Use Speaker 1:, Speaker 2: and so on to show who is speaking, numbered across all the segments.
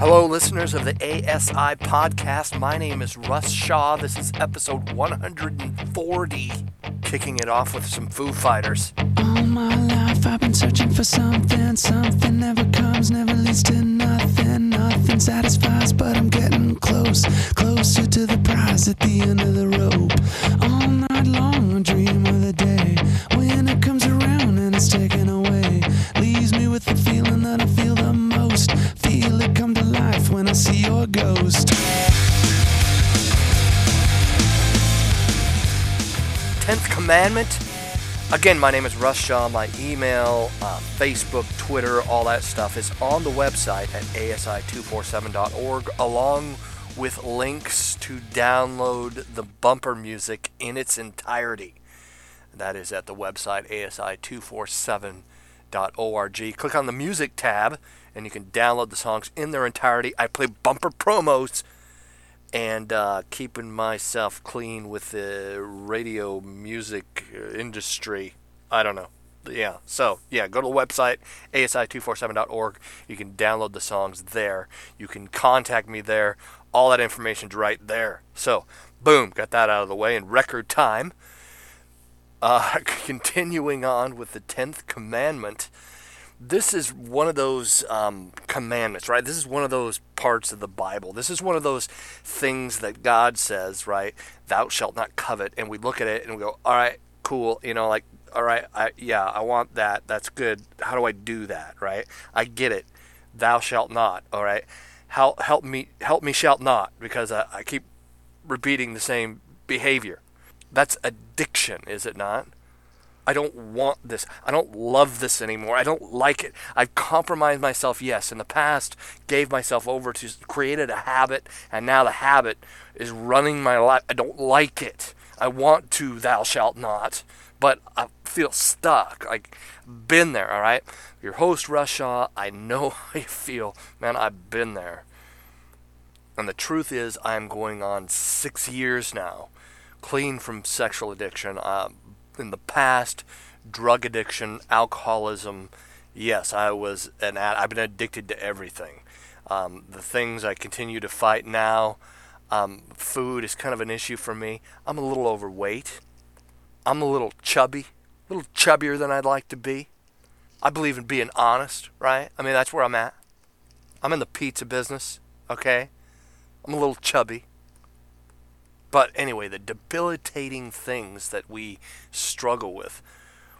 Speaker 1: Hello, listeners of the ASI podcast. My name is Russ Shaw. This is episode 140, kicking it off with some Foo Fighters.
Speaker 2: All my life I've been searching for something. Something never comes, never leads to nothing. Nothing satisfies, but I'm getting close. Closer to the prize at the end of the rope. All night long I dream see.
Speaker 1: Tenth Commandment. Again, my name is Russ Shaw. My email, uh, Facebook, Twitter, all that stuff is on the website at asi247.org, along with links to download the bumper music in its entirety. That is at the website asi247.org. Click on the music tab and you can download the songs in their entirety. I play bumper promos and uh, keeping myself clean with the radio music uh, industry. I don't know. Yeah, so yeah, go to the website asi247.org. You can download the songs there. You can contact me there. All that information's right there. So, boom, got that out of the way in record time. Uh, continuing on with the 10th commandment this is one of those um, commandments, right? This is one of those parts of the Bible. This is one of those things that God says, right? Thou shalt not covet. And we look at it and we go, all right, cool. You know, like, all right, I, yeah, I want that. That's good. How do I do that, right? I get it. Thou shalt not, all right? Help, help me, help me shalt not, because I, I keep repeating the same behavior. That's addiction, is it not? I don't want this. I don't love this anymore. I don't like it. I've compromised myself, yes, in the past, gave myself over to, created a habit, and now the habit is running my life. I don't like it. I want to, thou shalt not, but I feel stuck. Like, been there, all right? Your host, Russ Shaw, I know how you feel. Man, I've been there. And the truth is, I'm going on six years now, clean from sexual addiction. Um, in the past, drug addiction, alcoholism. Yes, I was an ad- I've been addicted to everything. Um, the things I continue to fight now, um, food is kind of an issue for me. I'm a little overweight. I'm a little chubby, a little chubbier than I'd like to be. I believe in being honest, right? I mean, that's where I'm at. I'm in the pizza business, okay? I'm a little chubby. But anyway, the debilitating things that we struggle with,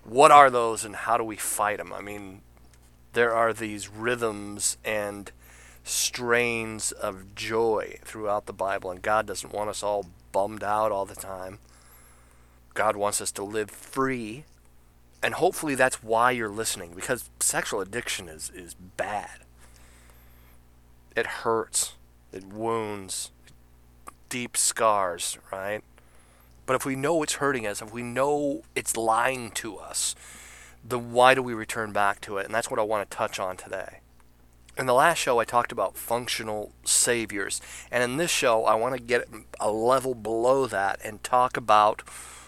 Speaker 1: what are those and how do we fight them? I mean, there are these rhythms and strains of joy throughout the Bible, and God doesn't want us all bummed out all the time. God wants us to live free. And hopefully that's why you're listening, because sexual addiction is, is bad. It hurts, it wounds, deep scars, right? But if we know it's hurting us, if we know it's lying to us, then why do we return back to it? And that's what I want to touch on today. In the last show, I talked about functional saviors. And in this show, I want to get a level below that and talk about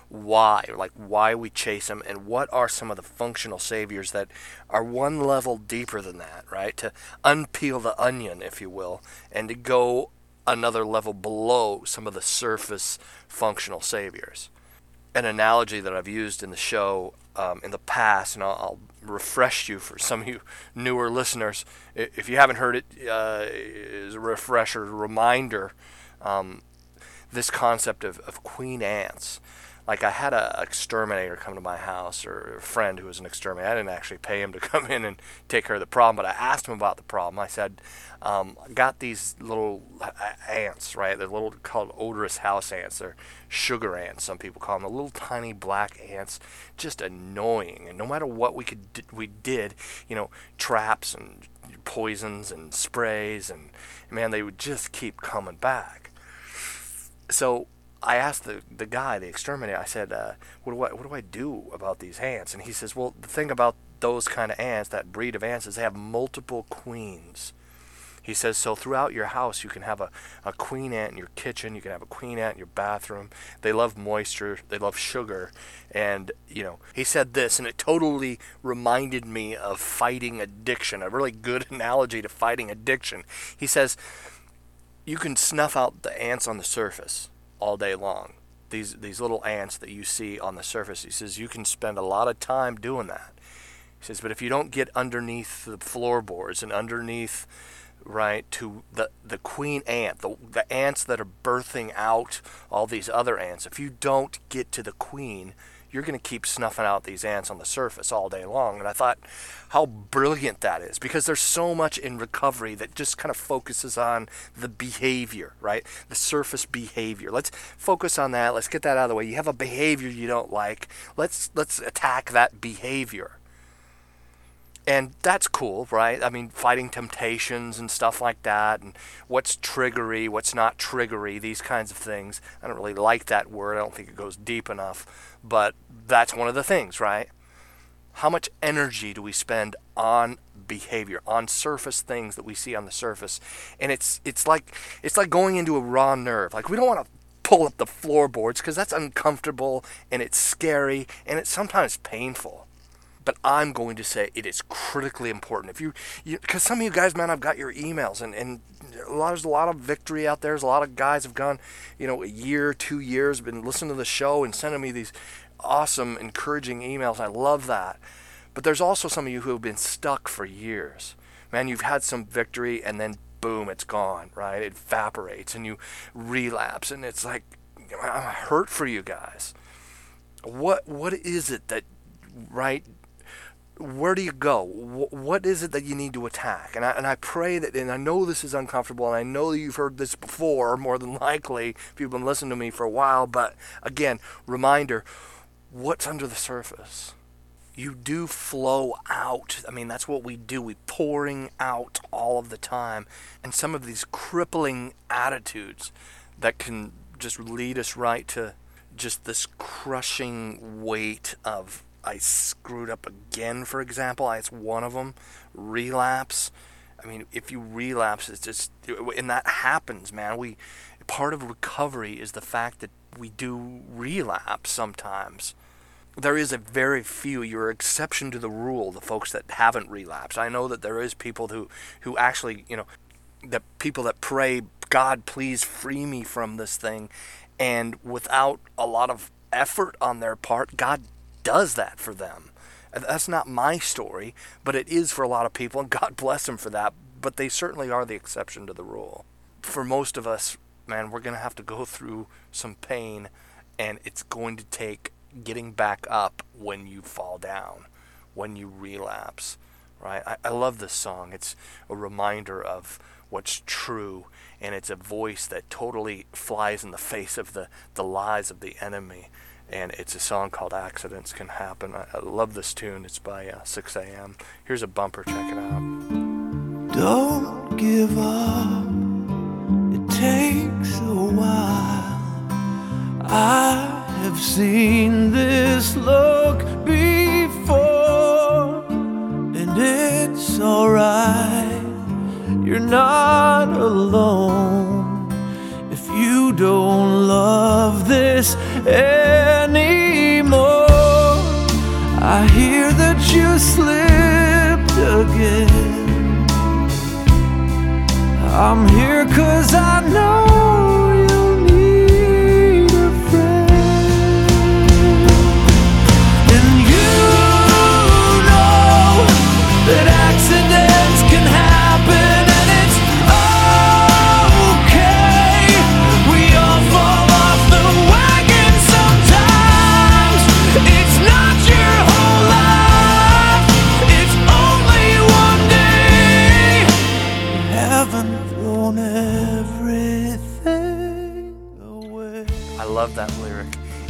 Speaker 1: why, like why we chase them, and what are some of the functional saviors that are one level deeper than that, right? To unpeel the onion, if you will, and to go another level below some of the surface functional saviors. An analogy that I've used in the show um, in the past, and I'll, I'll, refresh you for some of you newer listeners. If you haven't heard it, uh, is a refresher, reminder. Um, this concept of, of queen ants like I had a exterminator come to my house or a friend who was an exterminator. I didn't actually pay him to come in and take care of the problem, but I asked him about the problem. I said, um, I got these little ants, right? They're little called odorous house ants. They're sugar ants, some people call them. The little tiny black ants, just annoying. And no matter what we could we did, you know, traps and poisons and sprays, and man, they would just keep coming back. So I asked the, the guy, the exterminator, I said, uh, what, do I, what do I do about these ants? And he says, well, the thing about those kind of ants, that breed of ants, is they have multiple queens. He says, so throughout your house, you can have a, a queen ant in your kitchen, you can have a queen ant in your bathroom. They love moisture, they love sugar. And, you know, he said this, and it totally reminded me of fighting addiction, a really good analogy to fighting addiction. He says, you can snuff out the ants on the surface all day long. These, these little ants that you see on the surface. He says, you can spend a lot of time doing that. He says, but if you don't get underneath the floorboards and underneath right to the the queen ant the the ants that are birthing out all these other ants if you don't get to the queen you're going to keep snuffing out these ants on the surface all day long. And i thought how brilliant that is because there's so much in recovery that just kind of focuses on the behavior right? The surface behavior. Let's focus on that. Let's get that out of the way. You have a behavior you don't like. Let's let's attack that behavior. And that's cool, right? I mean, fighting temptations and stuff like that, and what's triggery, what's not triggery, these kinds of things. I don't really like that word. I don't think it goes deep enough, but that's one of the things, right? How much energy do we spend on behavior, on surface things that we see on the surface? And it's it's like it's like going into a raw nerve. Like we don't want to pull up the floorboards because that's uncomfortable and it's scary and it's sometimes painful but I'm going to say it is critically important. If you, because some of you guys, man, I've got your emails, and and a lot, there's a lot of victory out there. There's a lot of guys have gone, you know, a year, two years, been listening to the show and sending me these awesome, encouraging emails. I love that. But there's also some of you who have been stuck for years. Man, you've had some victory, and then boom, it's gone. Right? It evaporates, and you relapse, and it's like I'm hurt for you guys. What what is it that right where do you go? What is it that you need to attack? And I, and I pray that, and I know this is uncomfortable, and I know you've heard this before, more than likely, if you've been listening to me for a while. But again, reminder what's under the surface? You do flow out. I mean, that's what we do. We pouring out all of the time. And some of these crippling attitudes that can just lead us right to just this crushing weight of I screwed up again, for example. It's one of them. Relapse. I mean, if you relapse, it's just, and that happens, man. We, part of recovery is the fact that we do relapse sometimes. There is a very few. You're exception to the rule. The folks that haven't relapsed. I know that there is people who, who actually, you know, the people that pray, God, please free me from this thing, and without a lot of effort on their part, God does that for them. That's not my story, but it is for a lot of people, and God bless them for that. But they certainly are the exception to the rule. For most of us, man, we're going to have to go through some pain, and it's going to take getting back up when you fall down, when you relapse, right? I, I love this song. It's a reminder of what's true, and it's a voice that totally flies in the face of the, the lies of the enemy and it's a song called Accidents Can Happen. I, I love this tune. It's by uh, Sixx:A.M. Here's a bumper. Check it out.
Speaker 2: Don't give up. It takes a while. I have seen this look before, and it's alright. You're not alone don't love this anymore. I hear that you slipped again. I'm here cause I know
Speaker 1: love that lyric.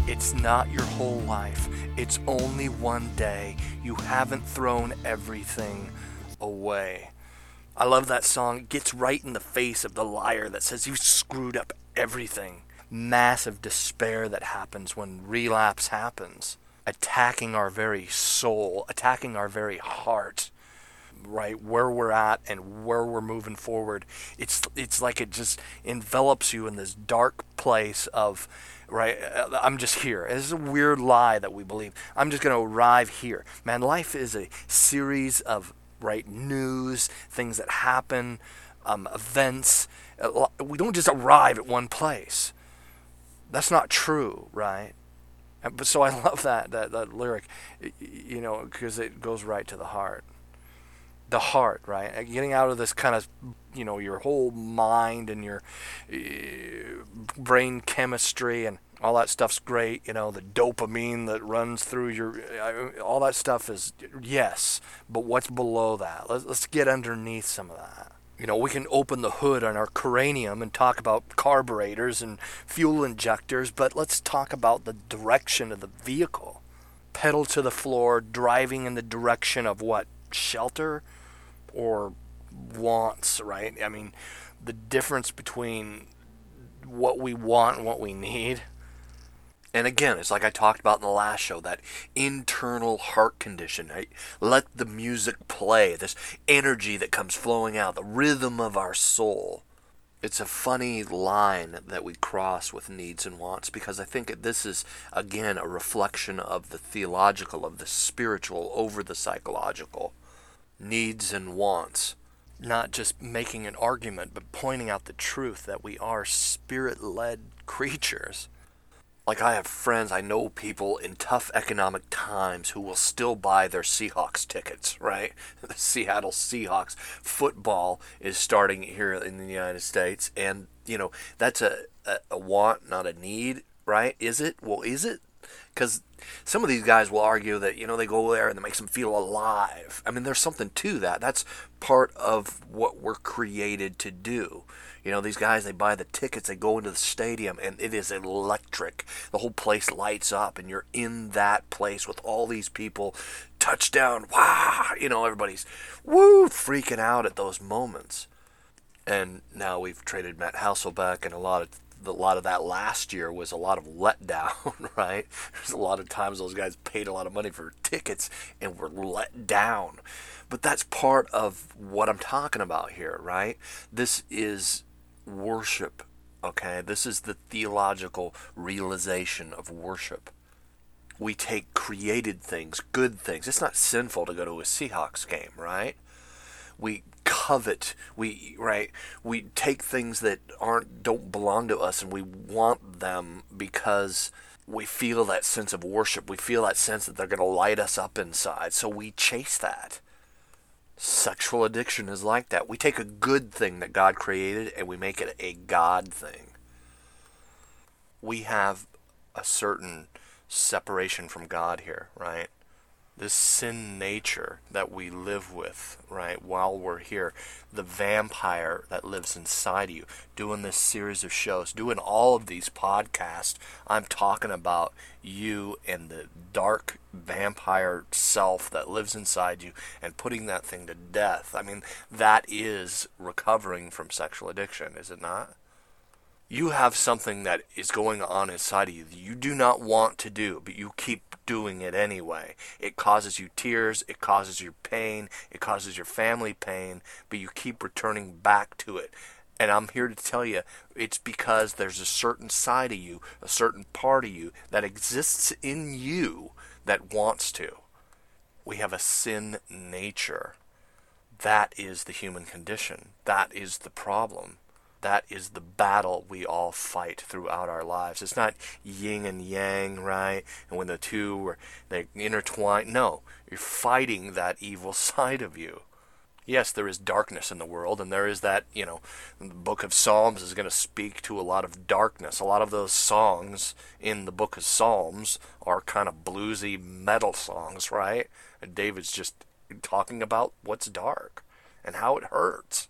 Speaker 1: It's not your whole life. It's only one day. You haven't thrown everything away. I love that song. It gets right in the face of the liar that says you screwed up everything. Massive despair that happens when relapse happens. Attacking our very soul, attacking our very heart. right where we're at and where we're moving forward it's it's like it just envelops you in this dark place of right? Uh, i'm just here. This is a weird lie that we believe. I'm just going to arrive here. Man life is a series of right news things that happen um, events. We don't just arrive at one place. That's not true right? But so I love that that, that lyric, you know, because it goes right to the heart. The heart, right? Getting out of this kind of, you know, your whole mind and your uh, brain chemistry and all that stuff's great. You know, the dopamine that runs through your, uh, all that stuff is yes. But what's below that? Let's let's get underneath some of that. You know, we can open the hood on our cranium and talk about carburetors and fuel injectors, but let's talk about the direction of the vehicle. Pedal to the floor, driving in the direction of what? Shelter or wants, right? I mean, the difference between what we want and what we need and again, it's like I talked about in the last show that internal heart condition. Right? Let the music play, this energy that comes flowing out, the rhythm of our soul. It's a funny line that we cross with needs and wants because I think this is, again, a reflection of the theological, of the spiritual over the psychological. Needs and wants. Not just making an argument, but pointing out the truth that we are spirit led creatures like I have friends, I know people in tough economic times who will still buy their Seahawks tickets, right? The Seattle Seahawks football is starting here in the United States, and you know that's a, a, a want, not a need, right? Is it? Well, is it? Because some of these guys will argue that you know they go there and it makes them feel alive. I mean, there's something to that. That's part of what we're created to do. You know, these guys, they buy the tickets, they go into the stadium, and it is electric. The whole place lights up, and you're in that place with all these people. Touchdown, wow! You know, everybody's woo freaking out at those moments. And now we've traded Matt Hasselbeck, and a lot of a lot of that last year was a lot of letdown, right? There's a lot of times those guys paid a lot of money for tickets and were let down. But that's part of what I'm talking about here, right? This is worship. Okay, this is the theological realization of worship. We take created things, good things. It's not sinful to go to a Seahawks game, right? We covet, we right, we take things that aren't don't belong to us and we want them because we feel that sense of worship. We feel that sense that they're going to light us up inside. So we chase that. Sexual addiction is like that. We take a good thing that God created and we make it a God thing. We have a certain separation from God here, right? This sin nature that we live with, right, while we're here, the vampire that lives inside of you, doing this series of shows, doing all of these podcasts, I'm talking about you and the dark vampire self that lives inside you and putting that thing to death. I mean, that is recovering from sexual addiction, is it not? You have something that is going on inside of you that you do not want to do, but you keep doing it anyway. It causes you tears, it causes you pain, it causes your family pain, but you keep returning back to it. And I'm here to tell you it's because there's a certain side of you, a certain part of you that exists in you that wants to. We have a sin nature. That is the human condition. That is the problem that is the battle we all fight throughout our lives. It's not yin and yang, right? And when the two are they intertwine, no, you're fighting that evil side of you. Yes, there is darkness in the world, and there is that, you know, the book of Psalms is going to speak to a lot of darkness. A lot of those songs in the book of Psalms are kind of bluesy metal songs, right? And David's just talking about what's dark and how it hurts.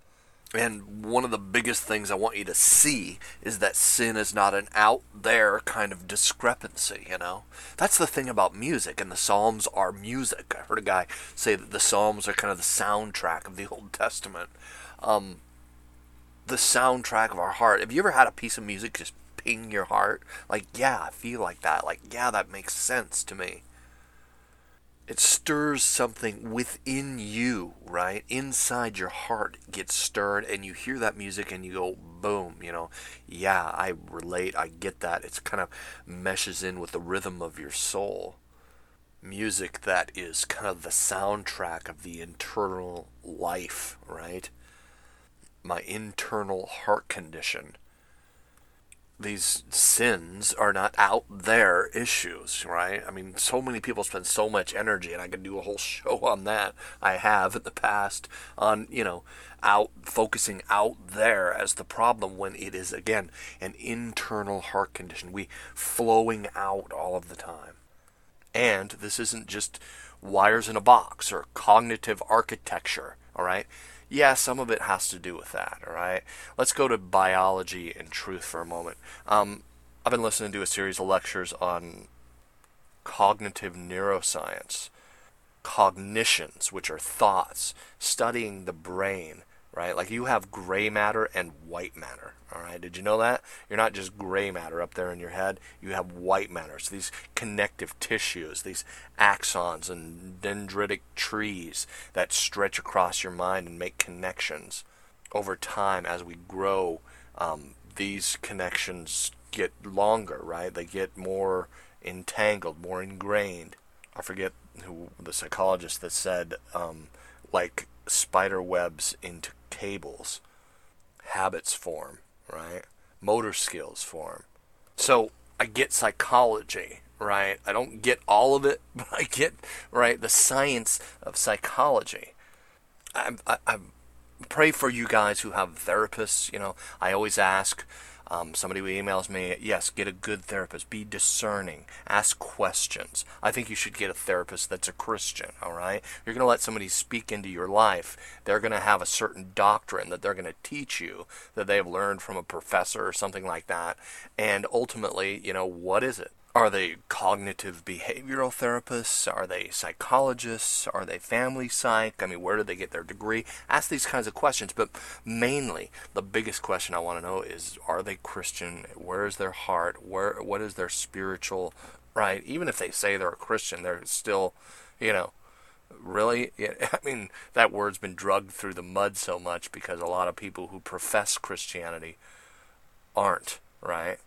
Speaker 1: And one of the biggest things I want you to see is that sin is not an out there kind of discrepancy, you know? That's the thing about music, and the Psalms are music. I heard a guy say that the Psalms are kind of the soundtrack of the Old Testament. Um, the soundtrack of our heart. Have you ever had a piece of music just ping your heart? Like, yeah, I feel like that. Like, yeah, that makes sense to me. It stirs something within you, right? Inside your heart gets stirred, and you hear that music and you go, boom, you know, yeah, I relate, I get that. It's kind of meshes in with the rhythm of your soul. Music that is kind of the soundtrack of the internal life, right? My internal heart condition these sins are not out there issues, right? I mean, so many people spend so much energy, and I could do a whole show on that. I have in the past on, you know, out focusing out there as the problem when it is again an internal heart condition. We flowing out all of the time. And this isn't just wires in a box or cognitive architecture, all right? Yeah, some of it has to do with that, all right? Let's go to biology and truth for a moment. Um, I've been listening to a series of lectures on cognitive neuroscience, cognitions, which are thoughts, studying the brain, right? Like you have gray matter and white matter. All right, did you know that? You're not just gray matter up there in your head, you have white matter. So these connective tissues, these axons and dendritic trees that stretch across your mind and make connections. Over time, as we grow, um, these connections get longer, right? They get more entangled, more ingrained. I forget who the psychologist that said, um, like spider webs into cables, habits form, right? Motor skills form. So I get psychology, right? I don't get all of it, but I get, right, the science of psychology. I, I, I pray for you guys who have therapists. You know, I always ask, um, somebody who emails me, yes, get a good therapist. Be discerning. Ask questions. I think you should get a therapist that's a Christian, all right? You're going to let somebody speak into your life. They're going to have a certain doctrine that they're going to teach you that they've learned from a professor or something like that. And ultimately, you know, what is it? Are they cognitive behavioral therapists? Are they psychologists? Are they family psych? I mean, where did they get their degree? Ask these kinds of questions, but mainly the biggest question I want to know is are they Christian? Where is their heart? Where what is their spiritual right? Even if they say they're a Christian, they're still, you know, really I mean, that word's been drugged through the mud so much because a lot of people who profess Christianity aren't, right?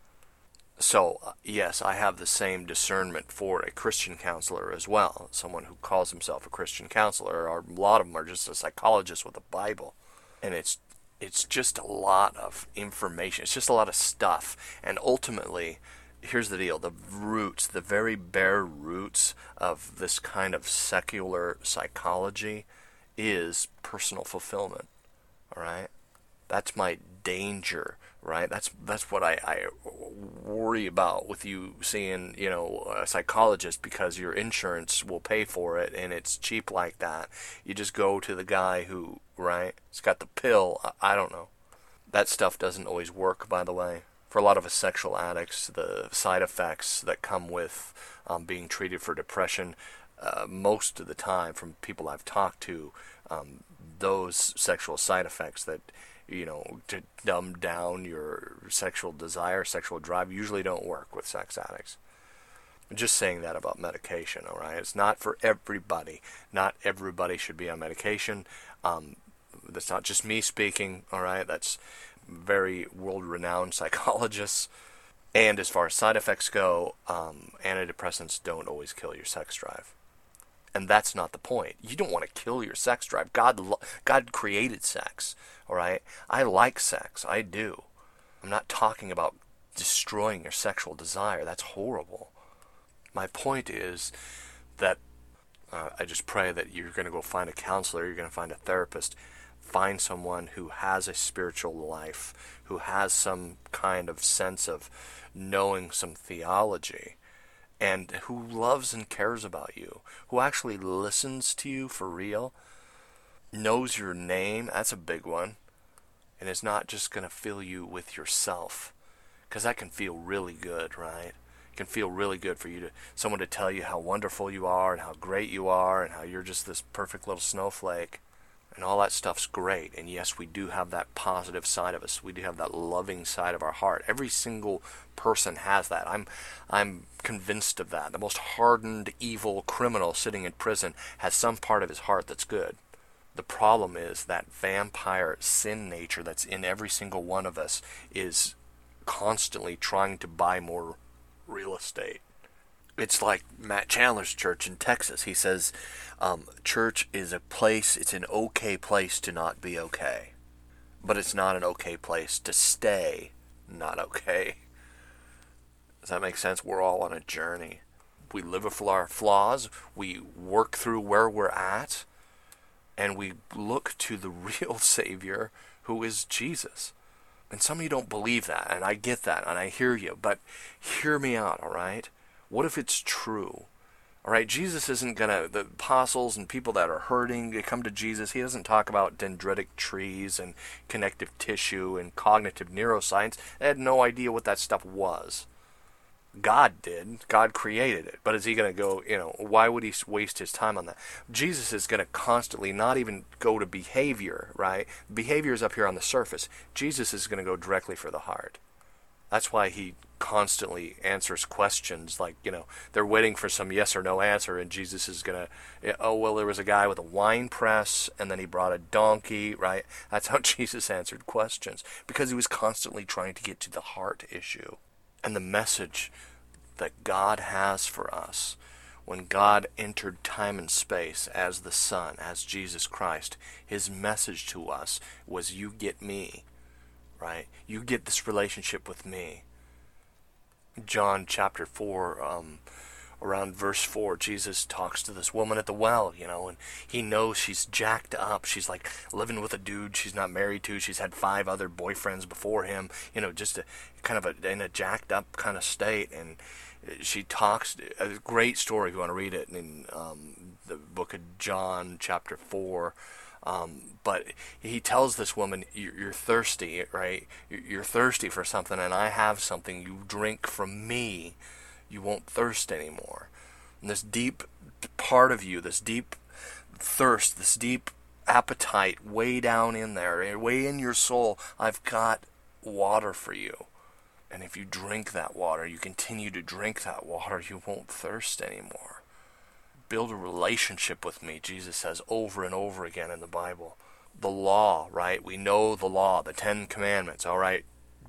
Speaker 1: So, uh, yes, I have the same discernment for a Christian counselor as well. Someone who calls himself a Christian counselor, or a lot of them are just a psychologist with a Bible. And it's it's just a lot of information. It's just a lot of stuff. And ultimately, here's the deal the roots, the very bare roots of this kind of secular psychology is personal fulfillment. All right? That's my danger right? That's that's what I, I worry about with you seeing you know a psychologist because your insurance will pay for it and it's cheap like that. You just go to the guy who right, it's got the pill. I, I don't know. That stuff doesn't always work, by the way. For a lot of us sexual addicts, the side effects that come with um, being treated for depression, uh, most of the time, from people I've talked to, um, those sexual side effects that you know, to dumb down your sexual desire, sexual drive, usually don't work with sex addicts. I'm just saying that about medication, all right? It's not for everybody. Not everybody should be on medication. Um, that's not just me speaking, all right? That's very world renowned psychologists. And as far as side effects go, um, antidepressants don't always kill your sex drive. And that's not the point. You don't want to kill your sex drive. God, God created sex. All right. I like sex. I do. I'm not talking about destroying your sexual desire. That's horrible. My point is that uh, I just pray that you're going to go find a counselor. You're going to find a therapist. Find someone who has a spiritual life, who has some kind of sense of knowing some theology and who loves and cares about you, who actually listens to you for real, knows your name, that's a big one, and is not just going to fill you with yourself. Because that can feel really good, right? It can feel really good for you to someone to tell you how wonderful you are and how great you are and how you're just this perfect little snowflake. And all that stuff's great. And yes, we do have that positive side of us. We do have that loving side of our heart. Every single person has that. I'm I'm convinced of that. The most hardened evil criminal sitting in prison has some part of his heart that's good. The problem is that vampire sin nature that's in every single one of us is constantly trying to buy more real estate. It's like Matt Chandler's church in Texas. He says, um, church is a place, it's an okay place to not be okay. But it's not an okay place to stay not okay. Does that make sense? We're all on a journey. We live with our flaws, we work through where we're at, and we look to the real Savior who is Jesus. And some of you don't believe that, and I get that, and I hear you, but hear me out, all right? What if it's true? All right, Jesus isn't going to, the apostles and people that are hurting, they come to Jesus. He doesn't talk about dendritic trees and connective tissue and cognitive neuroscience. They had no idea what that stuff was. God did. God created it. But is he going to go, you know, why would he waste his time on that? Jesus is going to constantly not even go to behavior, right? Behavior is up here on the surface. Jesus is going to go directly for the heart. That's why he constantly answers questions like you know they're waiting for some yes or no answer and jesus is gonna oh well there was a guy with a wine press and then he brought a donkey right? That's how jesus answered questions because he was constantly trying to get to the heart issue and the message that god has for us. When god entered time and space as the son as jesus christ his message to us was you get me right you get this relationship with me John chapter 4, um, around verse 4, Jesus talks to this woman at the well, you know, and he knows she's jacked up. She's like living with a dude she's not married to. She's had five other boyfriends before him, you know, just a, kind of a, in a jacked up kind of state. And she talks, a great story if you want to read it in um, the book of John, chapter 4. Um, but he tells this woman, "You're thirsty, right? You're thirsty for something, and I have something. You drink from me, you won't thirst anymore." And this deep part of you, this deep thirst, this deep appetite, way down in there, way in your soul, I've got water for you. And if you drink that water, you continue to drink that water, you won't thirst anymore build a relationship with me, Jesus says over and over again in the Bible. The law, right? We know the law, the Ten Commandments, all right?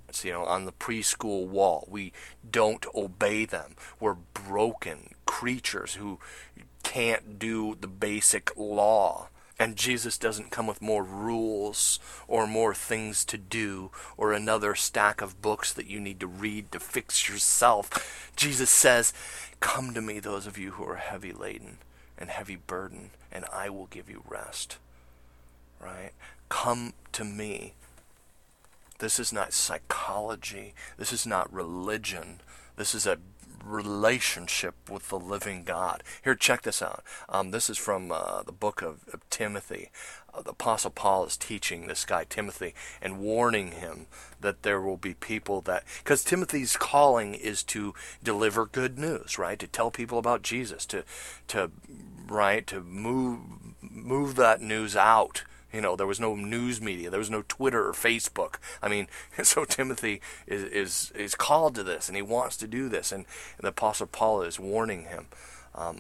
Speaker 1: It's, you know, on the preschool wall. We don't obey them. We're broken creatures who can't do the basic law. And Jesus doesn't come with more rules or more things to do or another stack of books that you need to read to fix yourself. Jesus says, Come to me, those of you who are heavy laden and heavy burden, and I will give you rest. Right? Come to me. This is not psychology. This is not religion. This is a relationship with the living God. Here, check this out. Um, this is from uh, the book of, of Timothy. Uh, the Apostle Paul is teaching this guy, Timothy, and warning him that there will be people that. Because Timothy's calling is to deliver good news, right? To tell people about Jesus, to, to right, to move, move that news out you know, there was no news media, there was no Twitter or Facebook. I mean, so Timothy is is is called to this, and he wants to do this, and, the Apostle Paul is warning him. Um,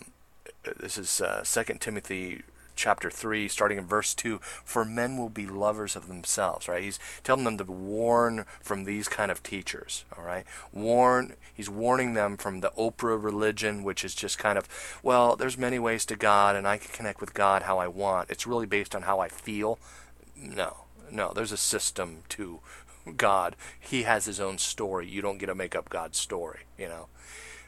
Speaker 1: this is uh, Second Timothy chapter 3, starting in verse 2, for men will be lovers of themselves, right? He's telling them to warn from these kind of teachers, all right? Warn, he's warning them from the Oprah religion, which is just kind of, well, there's many ways to God, and I can connect with God how I want. It's really based on how I feel. No, no, there's a system to God. He has his own story. You don't get to make up God's story, you know?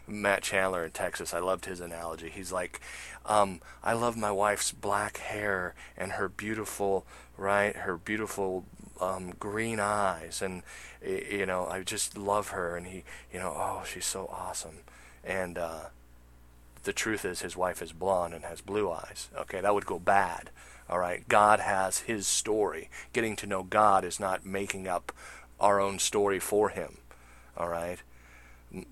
Speaker 1: Matt Chandler in Texas. I loved his analogy. He's like, um, I love my wife's black hair and her beautiful, right, her beautiful um, green eyes, and you know, I just love her. And he, you know, oh, she's so awesome. And uh, the truth is, his wife is blonde and has blue eyes. Okay, that would go bad. All right, God has His story. Getting to know God is not making up our own story for Him. All right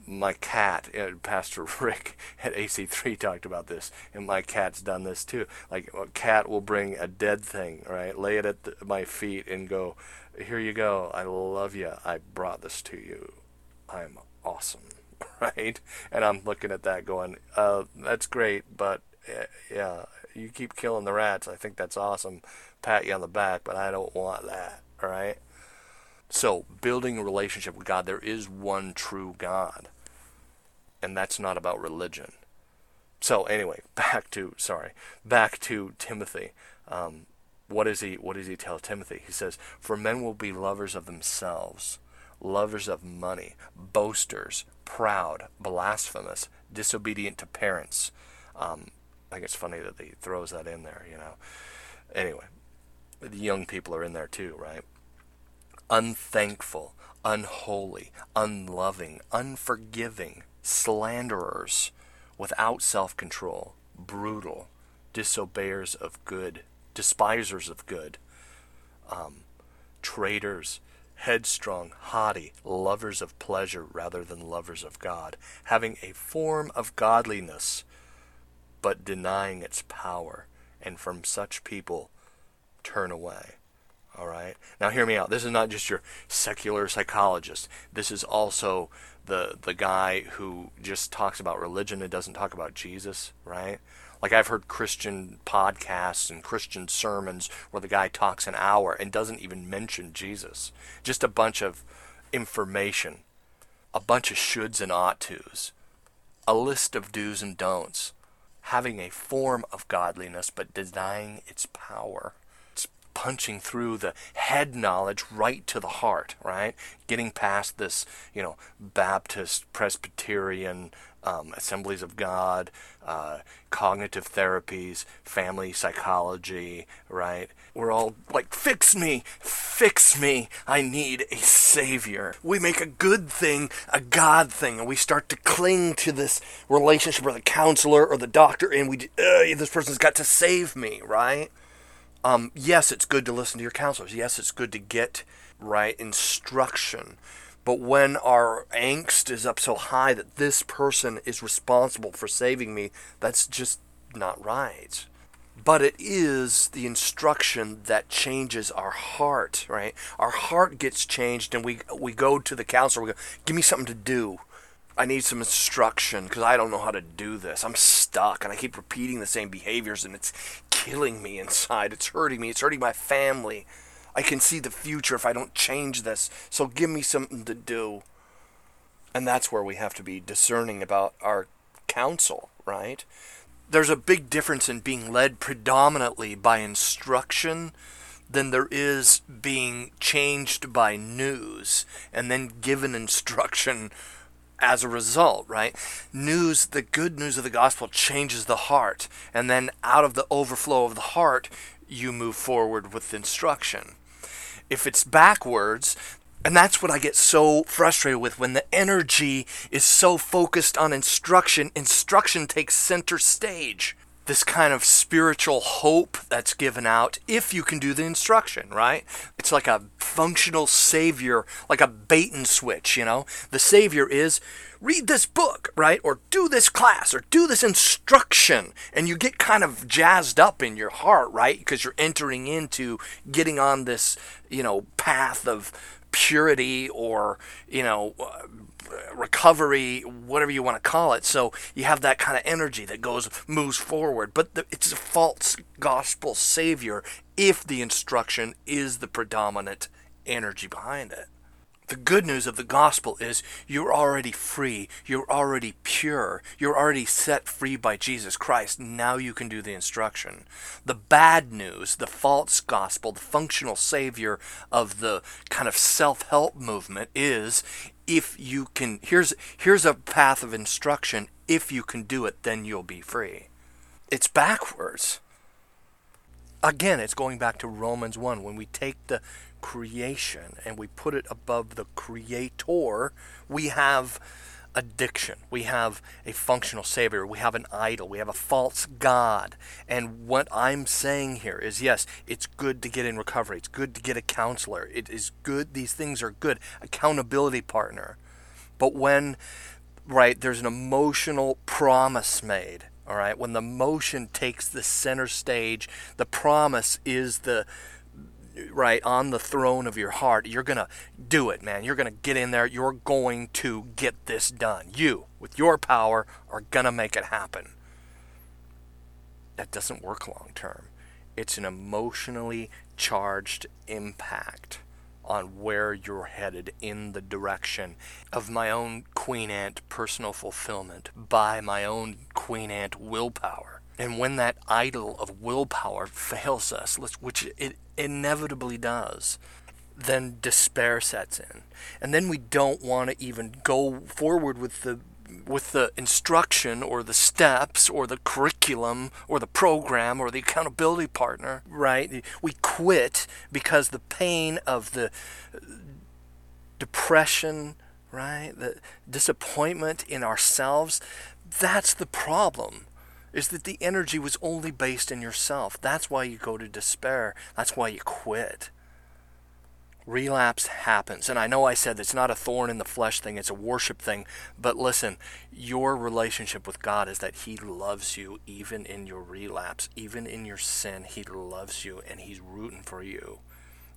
Speaker 1: my cat, uh, Pastor Rick at AC3 talked about this, and my cat's done this too. Like a cat will bring a dead thing, right? Lay it at the, my feet and go, "Here you go. I love you. I brought this to you. I'm awesome." Right? And I'm looking at that going, uh, "That's great, but uh, yeah, you keep killing the rats. I think that's awesome. Pat you on the back, but I don't want that." Right? So, building a relationship with God, there is one true God. And that's not about religion. So, anyway, back to, sorry, back to Timothy. Um, what, is he, what does he tell Timothy? He says, For men will be lovers of themselves, lovers of money, boasters, proud, blasphemous, disobedient to parents. Um, I think it's funny that he throws that in there, you know. Anyway, the young people are in there too, right? Unthankful, unholy, unloving, unforgiving, slanderers, without self control, brutal, disobeyers of good, despisers of good, um, traitors, headstrong, haughty, lovers of pleasure rather than lovers of God, having a form of godliness, but denying its power, and from such people turn away. All right. Now, hear me out. This is not just your secular psychologist. This is also the the guy who just talks about religion and doesn't talk about Jesus. Right. Like I've heard Christian podcasts and Christian sermons where the guy talks an hour and doesn't even mention Jesus. Just a bunch of information, a bunch of shoulds and ought tos, a list of do's and don'ts, having a form of godliness but denying its power punching through the head knowledge right to the heart, right? Getting past this, you know, Baptist, Presbyterian, um, Assemblies of God, uh, cognitive therapies, family psychology, right? We're all like, fix me, fix me. I need a savior. We make a good thing a God thing, and we start to cling to this relationship with the counselor or the doctor, and we, this person's got to save me, right? Um, yes, it's good to listen to your counselors. Yes, it's good to get right instruction. But when our angst is up so high that this person is responsible for saving me, that's just not right. But it is the instruction that changes our heart, right? Our heart gets changed, and we we go to the counselor. We go, "Give me something to do." I need some instruction because I don't know how to do this. I'm stuck and I keep repeating the same behaviors and it's killing me inside. It's hurting me. It's hurting my family. I can see the future if I don't change this. So give me something to do. And that's where we have to be discerning about our counsel, right? There's a big difference in being led predominantly by instruction than there is being changed by news and then given instruction as a result, right? News, the good news of the gospel changes the heart. And then out of the overflow of the heart, you move forward with instruction. If it's backwards, and that's what I get so frustrated with when the energy is so focused on instruction, instruction takes center stage this kind of spiritual hope that's given out if you can do the instruction, right? It's like a functional savior, like a bait and switch, you know? The savior is read this book, right? Or do this class or do this instruction. And you get kind of jazzed up in your heart, right? Because you're entering into getting on this, you know, path of purity or, you know, uh, recovery, whatever you want to call it. So you have that kind of energy that goes moves forward, but the, it's a false gospel savior if the instruction is the predominant energy behind it. The good news of the gospel is you're already free, you're already pure, you're already set free by Jesus Christ. Now you can do the instruction. The bad news, the false gospel, the functional savior of the kind of self-help movement is if you can here's here's a path of instruction if you can do it then you'll be free it's backwards again it's going back to romans 1 when we take the creation and we put it above the creator we have addiction. We have a functional savior. We have an idol. We have a false God. And what I'm saying here is yes, it's good to get in recovery. It's good to get a counselor. It is good. These things are good. Accountability partner. But when, right, there's an emotional promise made, all right, when the motion takes the center stage, the promise is the, right, on the throne of your heart, you're going to do it, man. You're going to get in there. You're going to get this done. You, with your power, are going to make it happen. That doesn't work long term. It's an emotionally charged impact on where you're headed in the direction of my own Queen Ant personal fulfillment by my own Queen Ant willpower. And when that idol of willpower fails us, which it inevitably does, then despair sets in. And then we don't want to even go forward with the with the instruction or the steps or the curriculum or the program or the accountability partner, right? We quit because the pain of the depression, right? The disappointment in ourselves, that's the problem. Is that the energy was only based in yourself. That's why you go to despair. That's why you quit relapse happens. And I know I said it's not a thorn in the flesh thing, it's a worship thing. But listen, your relationship with God is that He loves you even in your relapse, even in your sin. He loves you and He's rooting for you.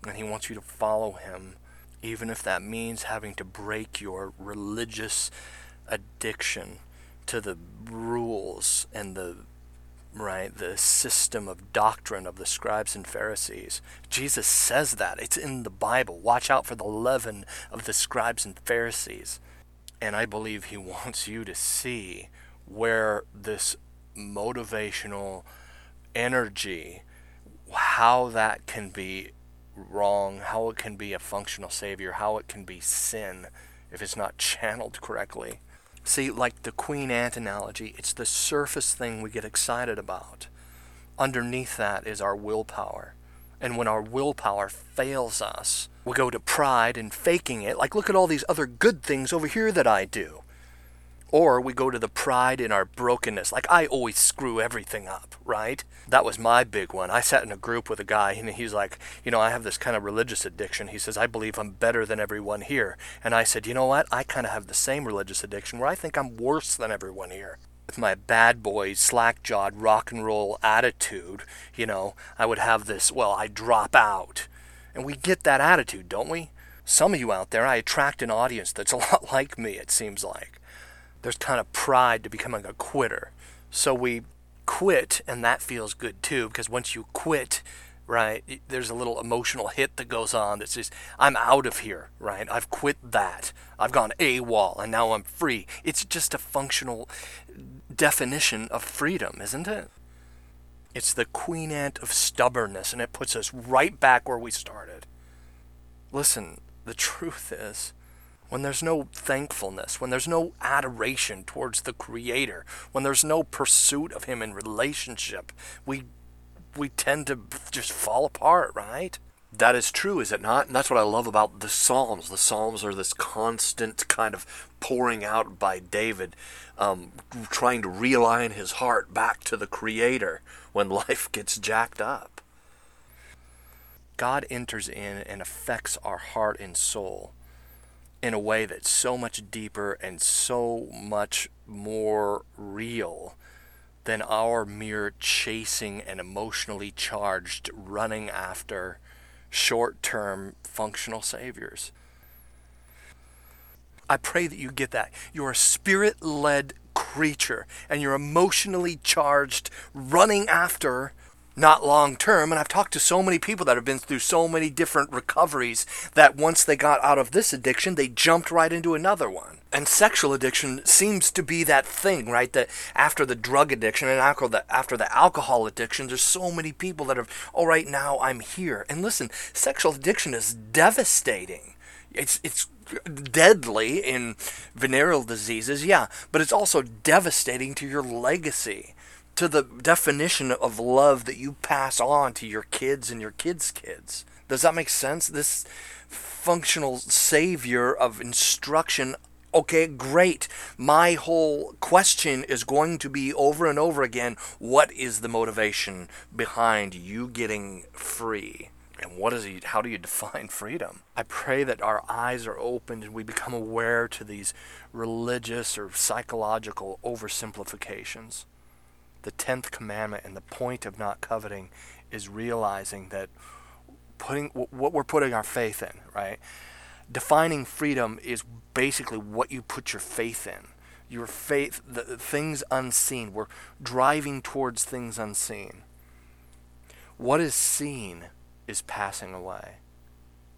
Speaker 1: And He wants you to follow Him, even if that means having to break your religious addiction to the rules and the right? The system of doctrine of the scribes and Pharisees. Jesus says that. It's in the Bible. Watch out for the leaven of the scribes and Pharisees. And I believe he wants you to see where this motivational energy, how that can be wrong, how it can be a functional savior, how it can be sin if it's not channeled correctly. See, like the Queen Ant analogy, it's the surface thing we get excited about. Underneath that is our willpower. And when our willpower fails us, we go to pride and faking it. Like, look at all these other good things over here that I do. Or we go to the pride in our brokenness. Like, I always screw everything up, right? That was my big one. I sat in a group with a guy, and he's like, You know, I have this kind of religious addiction. He says, I believe I'm better than everyone here. And I said, You know what? I kind of have the same religious addiction where I think I'm worse than everyone here. With my bad boy, slack jawed rock and roll attitude, you know, I would have this, well, I drop out. And we get that attitude, don't we? Some of you out there, I attract an audience that's a lot like me, it seems like there's kind of pride to becoming a quitter. So we quit, and that feels good too, because once you quit, right, there's a little emotional hit that goes on that says, I'm out of here, right? I've quit that. I've gone AWOL, and now I'm free. It's just a functional definition of freedom, isn't it? It's the queen ant of stubbornness, and it puts us right back where we started. Listen, the truth is, when there's no thankfulness, when there's no adoration towards the Creator, when there's no pursuit of Him in relationship, we we tend to just fall apart, right?
Speaker 3: That is true, is it not? And that's what I love about the Psalms. The Psalms are this constant kind of pouring out by David, um, trying to realign his heart back to the Creator when life gets jacked up.
Speaker 1: God enters in and affects our heart and soul in a way that's so much deeper and so much more real than our mere chasing and emotionally charged running after short term functional saviors. I pray that you get that. You're a spirit led creature and you're emotionally charged running after not long term. And I've talked to so many people that have been through so many different recoveries that once they got out of this addiction, they jumped right into another one. And sexual addiction seems to be that thing, right? That after the drug addiction and alcohol, after the alcohol addiction, there's so many people that are, all oh, right, now I'm here. And listen, sexual addiction is devastating. It's, it's deadly in venereal diseases, yeah, but it's also devastating to your legacy to the definition of love that you pass on to your kids and your kids' kids. Does that make sense? This functional savior of instruction. Okay, great. My whole question is going to be over and over again what is the motivation behind you getting free?
Speaker 3: And what is he? How do you define freedom?
Speaker 1: I pray that our eyes are opened and we become aware to these religious or psychological oversimplifications. The tenth commandment and the point of not coveting is realizing that putting what we're putting our faith in, right? Defining freedom is basically what you put your faith in. Your faith, the things unseen. We're driving towards things unseen. What is seen is passing away,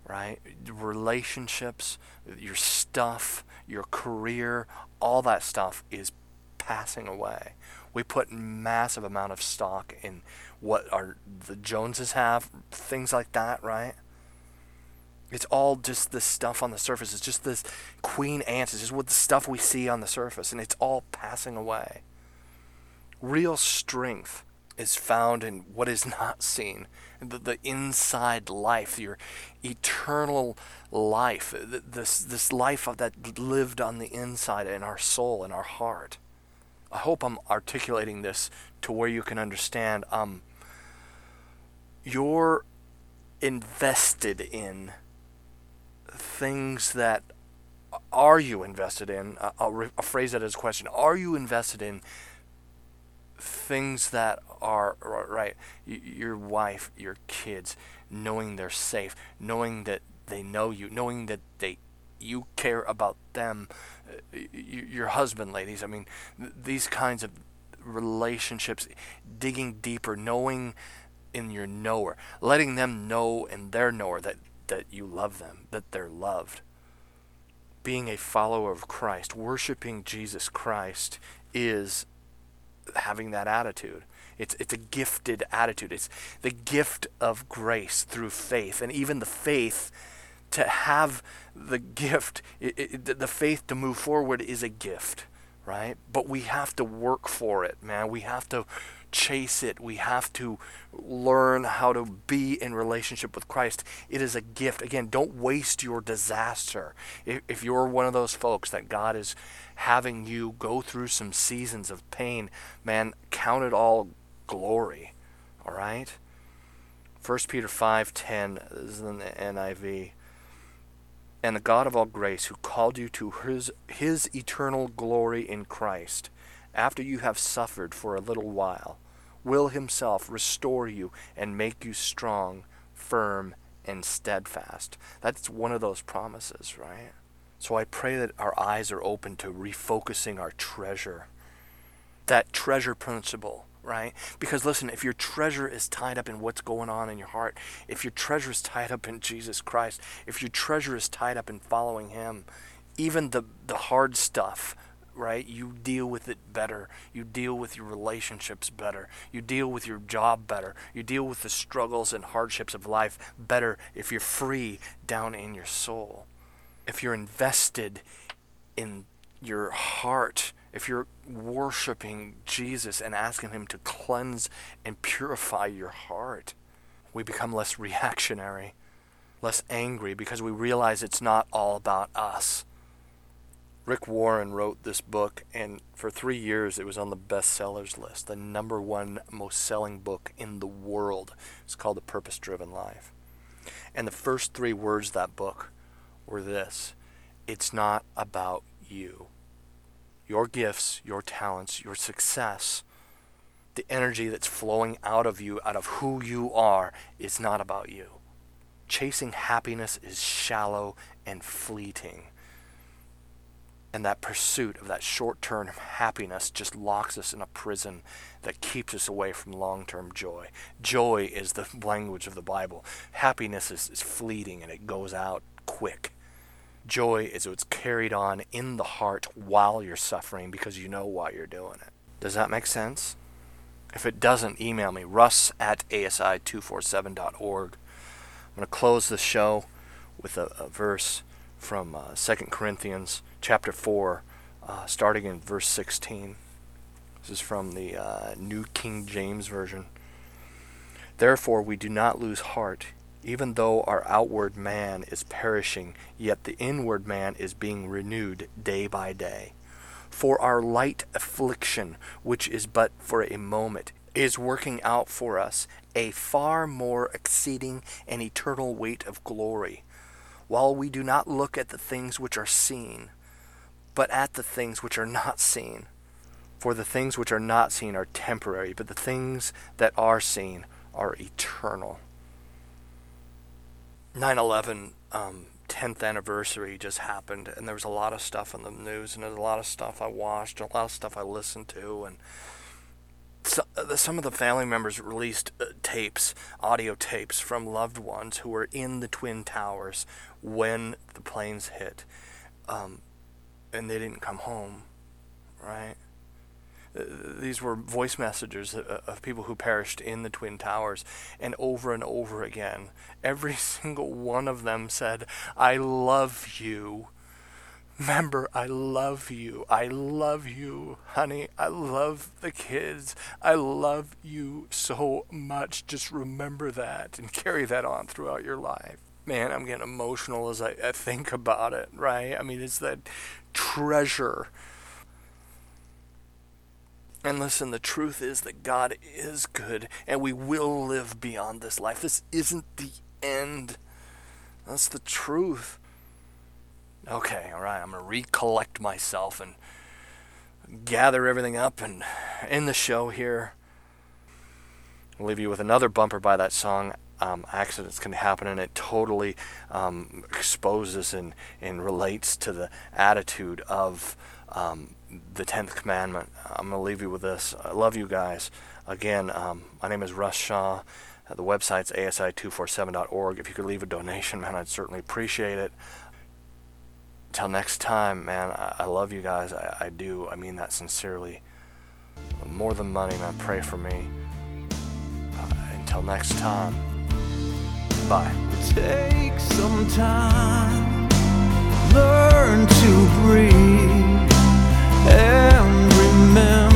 Speaker 1: right? Relationships, your stuff, your career, all that stuff is passing away. We put massive amount of stock in what our the Joneses have, things like that, right? It's all just this stuff on the surface. It's just this queen ants. It's just what the stuff we see on the surface, and it's all passing away. Real strength is found in what is not seen, the, the inside life, your eternal life, this this life that lived on the inside in our soul in our heart. I hope I'm articulating this to where you can understand. Um, you're invested in things that are you invested in? I'll, re- I'll phrase that as a question. Are you invested in things that are right? Your wife, your kids, knowing they're safe, knowing that they know you, knowing that they you care about them, uh, your husband, ladies. I mean, these kinds of relationships, digging deeper, knowing in your knower, letting them know in their knower that that you love them, that they're loved. Being a follower of Christ, worshiping Jesus Christ is having that attitude. It's, it's a gifted attitude. It's the gift of grace through faith. And even the faith to have the gift, it, it, the faith to move forward is a gift, right? But we have to work for it, man. We have to chase it. We have to learn how to be in relationship with Christ. It is a gift. Again, don't waste your disaster. If, if you're one of those folks that God is having you go through some seasons of pain, man, count it all glory. All right? 1 Peter 5:10 this is in the NIV. And the God of all grace who called you to his his eternal glory in Christ after you have suffered for a little while, will himself restore you and make you strong, firm, and steadfast. That's one of those promises, right? So I pray that our eyes are open to refocusing our treasure. That treasure principle, right? Because listen, if your treasure is tied up in what's going on in your heart, if your treasure is tied up in Jesus Christ, if your treasure is tied up in following Him, even the, the hard stuff right? You deal with it better. You deal with your relationships better. You deal with your job better. You deal with the struggles and hardships of life better if you're free down in your soul. If you're invested in your heart, if you're worshiping Jesus and asking Him to cleanse and purify your heart, we become less reactionary, less angry because we realize it's not all about us Rick Warren wrote this book, and for three years it was on the bestsellers list, the number one most selling book in the world. It's called The Purpose Driven Life. And the first three words of that book were this It's not about you. Your gifts, your talents, your success, the energy that's flowing out of you, out of who you are, is not about you. Chasing happiness is shallow and fleeting and that pursuit of that short term happiness just locks us in a prison that keeps us away from long term joy. Joy is the language of the Bible. Happiness is, is fleeting and it goes out quick. Joy is what's carried on in the heart while you're suffering because you know why you're doing it. Does that make sense? If it doesn't, email me, russ at asi247.org. I'm going to close the show with a, a verse from uh, 2 Corinthians chapter 4, uh, starting in verse 16. This is from the uh, New King James Version. Therefore, we do not lose heart, even though our outward man is perishing, yet the inward man is being renewed day by day. For our light affliction, which is but for a moment, is working out for us a far more exceeding and eternal weight of glory, while we do not look at the things which are seen, but at the things which are not seen. For the things which are not seen are temporary, but the things that are seen are eternal. 9 11 um, 10th anniversary just happened, and there was a lot of stuff in the news, and there's a lot of stuff I watched, a lot of stuff I listened to, and so, uh, some of the family members released uh, tapes, audio tapes from loved ones who were in the Twin Towers when the planes hit, um, and they didn't come home, right? These were voice messages uh, uh, of people who perished in the Twin Towers, and over and over again, every single one of them said, I love you. Remember, I love you. I love you, honey. I love the kids. I love you so much. Just remember that and carry that on throughout your life. Man, I'm getting emotional as I, I think about it, right? I mean, it's that treasure and listen, the truth is that God is good and we will live beyond this life. This isn't the end. That's the truth. Okay, all right, I'm going to recollect myself and gather everything up and end the show here. I'll leave you with another bumper by that song. Um, accidents can happen, and it totally um, exposes and, and relates to the attitude of um, the 10th commandment. I'm going to leave you with this. I love you guys. Again, um, my name is Russ Shaw. Uh, the website's asi247.org. If you could leave a donation, man, I'd certainly appreciate it. Until next time, man, I, I love you guys. I, I, do. I mean that sincerely. More than money, man, pray for me. Uh, until next time, bye.
Speaker 2: Take some time, learn to breathe and remember